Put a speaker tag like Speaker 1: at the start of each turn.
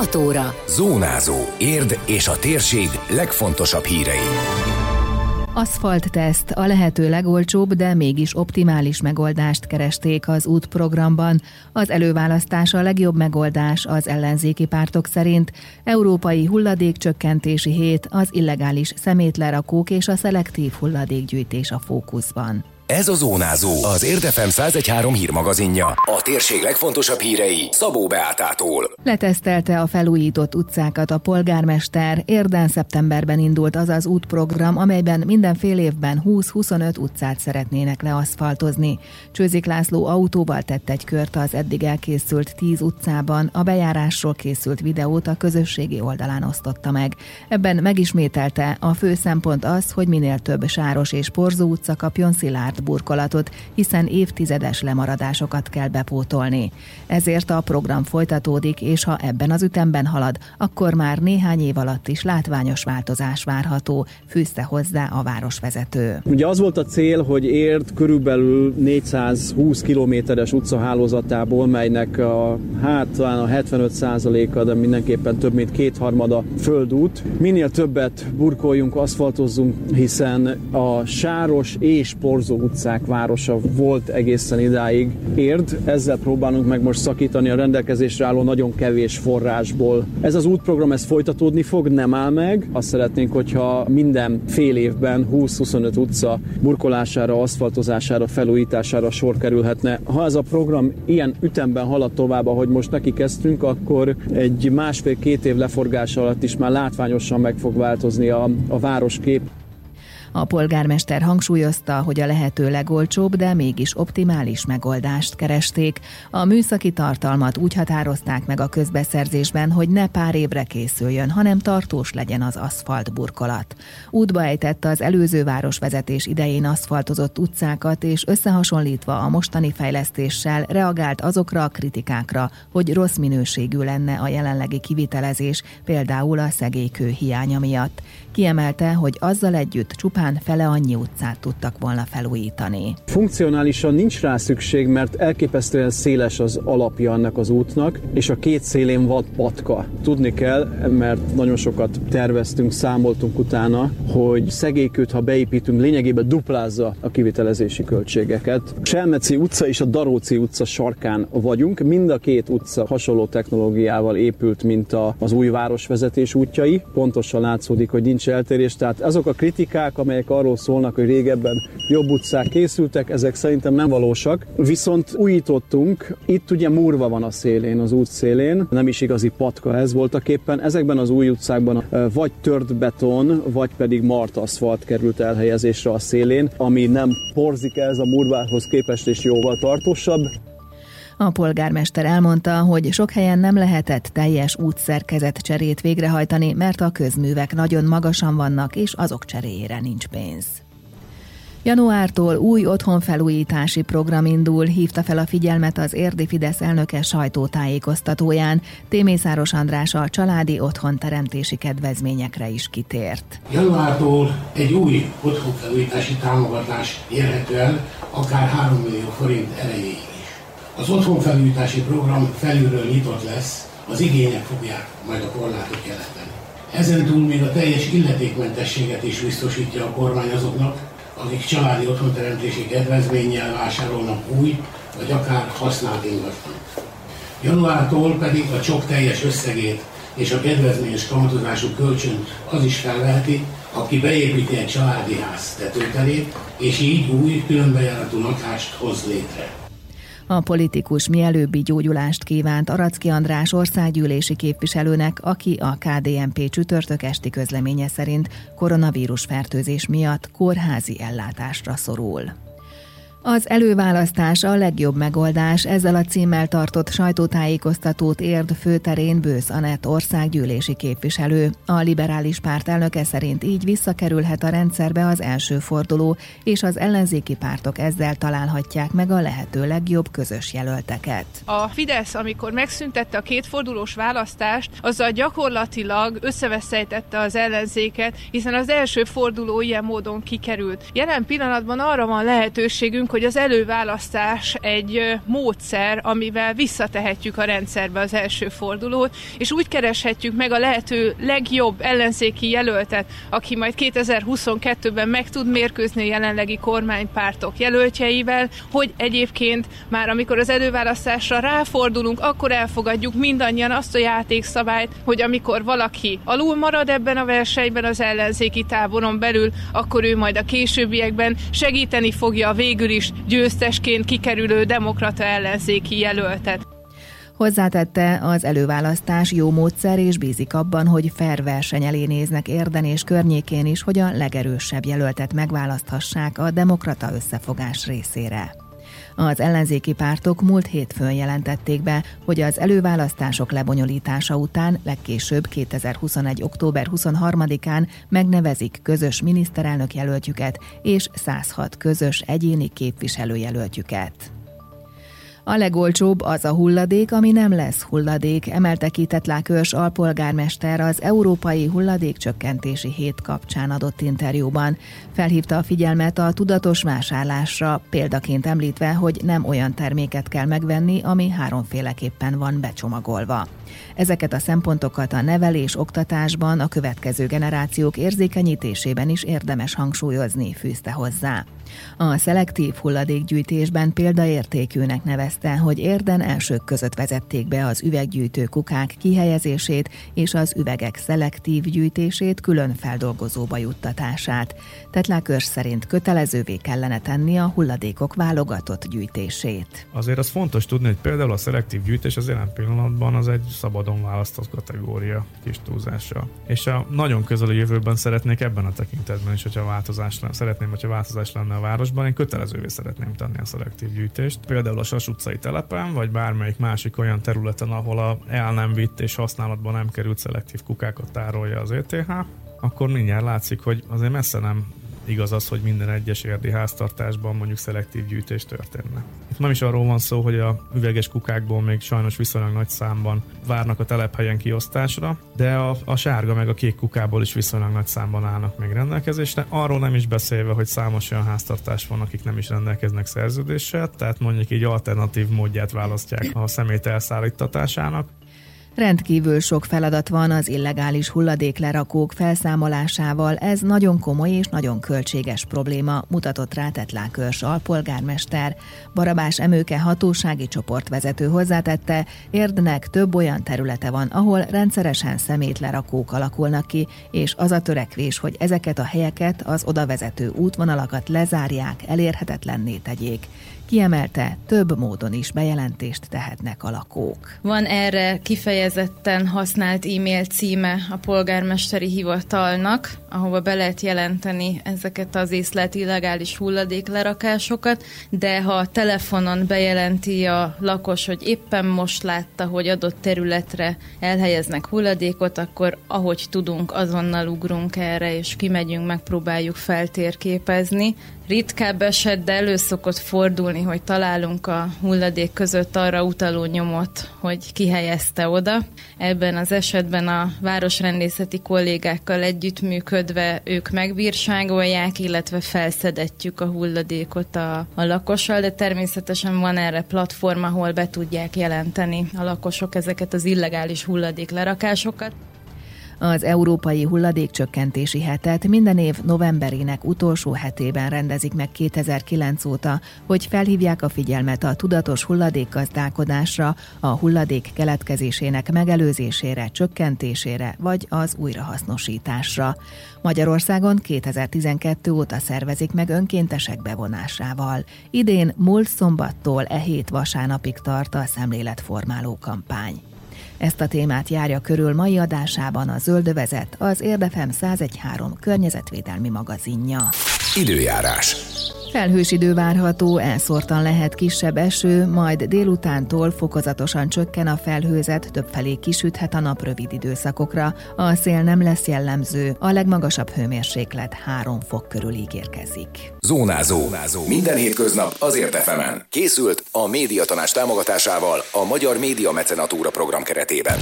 Speaker 1: 6 óra.
Speaker 2: Zónázó. Érd és a térség legfontosabb hírei.
Speaker 3: Aszfaltteszt a lehető legolcsóbb, de mégis optimális megoldást keresték az útprogramban. Az előválasztás a legjobb megoldás az ellenzéki pártok szerint. Európai hulladékcsökkentési hét, az illegális szemétlerakók és a szelektív hulladékgyűjtés a fókuszban.
Speaker 2: Ez a Zónázó, az Érdefem 1013 hírmagazinja. A térség legfontosabb hírei Szabó Beátától.
Speaker 3: Letesztelte a felújított utcákat a polgármester. Érden szeptemberben indult az az útprogram, amelyben minden fél évben 20-25 utcát szeretnének leaszfaltozni. Csőzik László autóval tett egy kört az eddig elkészült 10 utcában, a bejárásról készült videót a közösségi oldalán osztotta meg. Ebben megismételte, a fő szempont az, hogy minél több sáros és porzó utca kapjon szilárd burkolatot, hiszen évtizedes lemaradásokat kell bepótolni. Ezért a program folytatódik, és ha ebben az ütemben halad, akkor már néhány év alatt is látványos változás várható, fűzte hozzá a városvezető.
Speaker 4: Ugye az volt a cél, hogy ért körülbelül 420 kilométeres utcahálózatából, melynek a, hát talán a 75%-a, de mindenképpen több mint kétharmada földút. Minél többet burkoljunk, aszfaltozzunk, hiszen a sáros és porzó utcák városa volt egészen idáig érd. Ezzel próbálunk meg most szakítani a rendelkezésre álló nagyon kevés forrásból. Ez az útprogram, ez folytatódni fog, nem áll meg. Azt szeretnénk, hogyha minden fél évben 20-25 utca burkolására, aszfaltozására, felújítására sor kerülhetne. Ha ez a program ilyen ütemben halad tovább, ahogy most neki kezdtünk, akkor egy másfél-két év leforgás alatt is már látványosan meg fog változni a, a városkép.
Speaker 3: A polgármester hangsúlyozta, hogy a lehető legolcsóbb, de mégis optimális megoldást keresték. A műszaki tartalmat úgy határozták meg a közbeszerzésben, hogy ne pár évre készüljön, hanem tartós legyen az aszfalt burkolat. Útba ejtette az előző városvezetés idején aszfaltozott utcákat, és összehasonlítva a mostani fejlesztéssel reagált azokra a kritikákra, hogy rossz minőségű lenne a jelenlegi kivitelezés, például a szegélykő hiánya miatt. Kiemelte, hogy azzal együtt csupán fele annyi utcát tudtak volna felújítani.
Speaker 4: Funkcionálisan nincs rá szükség, mert elképesztően széles az alapja annak az útnak, és a két szélén van patka. Tudni kell, mert nagyon sokat terveztünk, számoltunk utána, hogy szegélykőt, ha beépítünk, lényegében duplázza a kivitelezési költségeket. Selmeci utca és a Daróci utca sarkán vagyunk. Mind a két utca hasonló technológiával épült, mint az új városvezetés útjai. Pontosan látszódik, hogy nincs eltérés. Tehát azok a kritikák, amelyek arról szólnak, hogy régebben jobb utcák készültek, ezek szerintem nem valósak. Viszont újítottunk, itt ugye murva van a szélén, az út szélén, nem is igazi patka ez voltak éppen. Ezekben az új utcákban vagy tört beton, vagy pedig mart aszfalt került elhelyezésre a szélén, ami nem porzik ez a murvához képest és jóval tartósabb.
Speaker 3: A polgármester elmondta, hogy sok helyen nem lehetett teljes útszerkezet cserét végrehajtani, mert a közművek nagyon magasan vannak, és azok cseréjére nincs pénz. Januártól új otthonfelújítási program indul, hívta fel a figyelmet az Érdi Fidesz elnöke sajtótájékoztatóján. Témészáros András a családi otthonteremtési kedvezményekre is kitért.
Speaker 5: Januártól egy új otthonfelújítási támogatás érhető el, akár 3 millió forint erejéig. Az otthonfelújítási program felülről nyitott lesz, az igények fogják majd a korlátot jelenteni. Ezen túl még a teljes illetékmentességet is biztosítja a kormány azoknak, akik családi otthonteremtési kedvezménnyel vásárolnak új, vagy akár használt ingatlant. Januártól pedig a csok teljes összegét és a kedvezményes kamatozású kölcsönt az is felveheti, aki beépíti egy családi ház tetőterét, és így új, különbejáratú lakást hoz létre.
Speaker 3: A politikus mielőbbi gyógyulást kívánt Aracki András országgyűlési képviselőnek, aki a KDNP csütörtök esti közleménye szerint koronavírus fertőzés miatt kórházi ellátásra szorul. Az előválasztás a legjobb megoldás, ezzel a címmel tartott sajtótájékoztatót érd főterén Bősz Anett országgyűlési képviselő. A liberális párt elnöke szerint így visszakerülhet a rendszerbe az első forduló, és az ellenzéki pártok ezzel találhatják meg a lehető legjobb közös jelölteket.
Speaker 6: A Fidesz, amikor megszüntette a kétfordulós választást, azzal gyakorlatilag összeveszejtette az ellenzéket, hiszen az első forduló ilyen módon kikerült. Jelen pillanatban arra van lehetőségünk, gondolunk, hogy az előválasztás egy módszer, amivel visszatehetjük a rendszerbe az első fordulót, és úgy kereshetjük meg a lehető legjobb ellenzéki jelöltet, aki majd 2022-ben meg tud mérkőzni a jelenlegi kormánypártok jelöltjeivel, hogy egyébként már amikor az előválasztásra ráfordulunk, akkor elfogadjuk mindannyian azt a játékszabályt, hogy amikor valaki alul marad ebben a versenyben az ellenzéki táboron belül, akkor ő majd a későbbiekben segíteni fogja a végül is győztesként kikerülő demokrata ellenzéki jelöltet.
Speaker 3: Hozzátette, az előválasztás jó módszer, és bízik abban, hogy fair verseny elé néznek Érden és környékén is, hogy a legerősebb jelöltet megválaszthassák a demokrata összefogás részére. Az ellenzéki pártok múlt hétfőn jelentették be, hogy az előválasztások lebonyolítása után legkésőbb 2021. október 23-án megnevezik közös miniszterelnök jelöltjüket és 106 közös egyéni képviselőjelöltjüket. A legolcsóbb az a hulladék, ami nem lesz hulladék, emelte ki Tetlákörs alpolgármester az Európai Hulladékcsökkentési Hét kapcsán adott interjúban. Felhívta a figyelmet a tudatos vásárlásra, példaként említve, hogy nem olyan terméket kell megvenni, ami háromféleképpen van becsomagolva. Ezeket a szempontokat a nevelés oktatásban, a következő generációk érzékenyítésében is érdemes hangsúlyozni, fűzte hozzá. A szelektív hulladékgyűjtésben példaértékűnek nevezte, hogy érden elsők között vezették be az üveggyűjtő kukák kihelyezését és az üvegek szelektív gyűjtését külön feldolgozóba juttatását. Tetlákörs szerint kötelezővé kellene tenni a hulladékok válogatott gyűjtését.
Speaker 1: Azért az fontos tudni, hogy például a szelektív gyűjtés az jelen pillanatban az egy szabadon választott kategória kis túlzással. És a nagyon közeli jövőben szeretnék ebben a tekintetben is, hogyha változás lenne, szeretném, hogyha változás lenne a városban, én kötelezővé szeretném tenni a szelektív gyűjtést. Például a Sas utcai telepen, vagy bármelyik másik olyan területen, ahol a el nem vitt és használatban nem került szelektív kukákat tárolja az ETH, akkor mindjárt látszik, hogy azért messze nem igaz az, hogy minden egyes érdi háztartásban mondjuk szelektív gyűjtés történne. Itt nem is arról van szó, hogy a üveges kukákból még sajnos viszonylag nagy számban várnak a telephelyen kiosztásra, de a, a sárga meg a kék kukából is viszonylag nagy számban állnak még rendelkezésre. Arról nem is beszélve, hogy számos olyan háztartás van, akik nem is rendelkeznek szerződéssel, tehát mondjuk így alternatív módját választják a szemét elszállítatásának.
Speaker 3: Rendkívül sok feladat van az illegális hulladéklerakók felszámolásával, ez nagyon komoly és nagyon költséges probléma, mutatott rá Tetlákörs alpolgármester. Barabás Emőke hatósági csoportvezető hozzátette, Érdnek több olyan területe van, ahol rendszeresen szemétlerakók alakulnak ki, és az a törekvés, hogy ezeket a helyeket, az odavezető útvonalakat lezárják, elérhetetlenné tegyék. Kiemelte, több módon is bejelentést tehetnek a lakók.
Speaker 7: Van erre kifejezetten használt e-mail címe a polgármesteri hivatalnak, ahova be lehet jelenteni ezeket az észlelt illegális hulladéklerakásokat, de ha a telefonon bejelenti a lakos, hogy éppen most látta, hogy adott területre elhelyeznek hulladékot, akkor ahogy tudunk, azonnal ugrunk erre, és kimegyünk, megpróbáljuk feltérképezni. Ritkább eset, de elő szokott fordulni, hogy találunk a hulladék között arra utaló nyomot, hogy ki helyezte oda. Ebben az esetben a városrendészeti kollégákkal együttműködve ők megbírságolják, illetve felszedetjük a hulladékot a, a lakossal, de természetesen van erre platform, ahol be tudják jelenteni a lakosok ezeket az illegális hulladéklerakásokat.
Speaker 3: Az Európai Hulladékcsökkentési Hetet minden év novemberének utolsó hetében rendezik meg 2009 óta, hogy felhívják a figyelmet a tudatos hulladékgazdálkodásra, a hulladék keletkezésének megelőzésére, csökkentésére vagy az újrahasznosításra. Magyarországon 2012 óta szervezik meg önkéntesek bevonásával. Idén múlt szombattól e hét vasárnapig tart a szemléletformáló kampány. Ezt a témát járja körül mai adásában a Zöldövezet, az Érdefem 1013 környezetvédelmi magazinja.
Speaker 2: Időjárás.
Speaker 3: Felhős idő várható, elszórtan lehet kisebb eső, majd délutántól fokozatosan csökken a felhőzet, többfelé kisüthet a nap rövid időszakokra. A szél nem lesz jellemző, a legmagasabb hőmérséklet 3 fok körül ígérkezik.
Speaker 2: Zónázó. Zónázó. Minden hétköznap azért efemen. Készült a médiatanás támogatásával a Magyar Média Mecenatúra program keretében.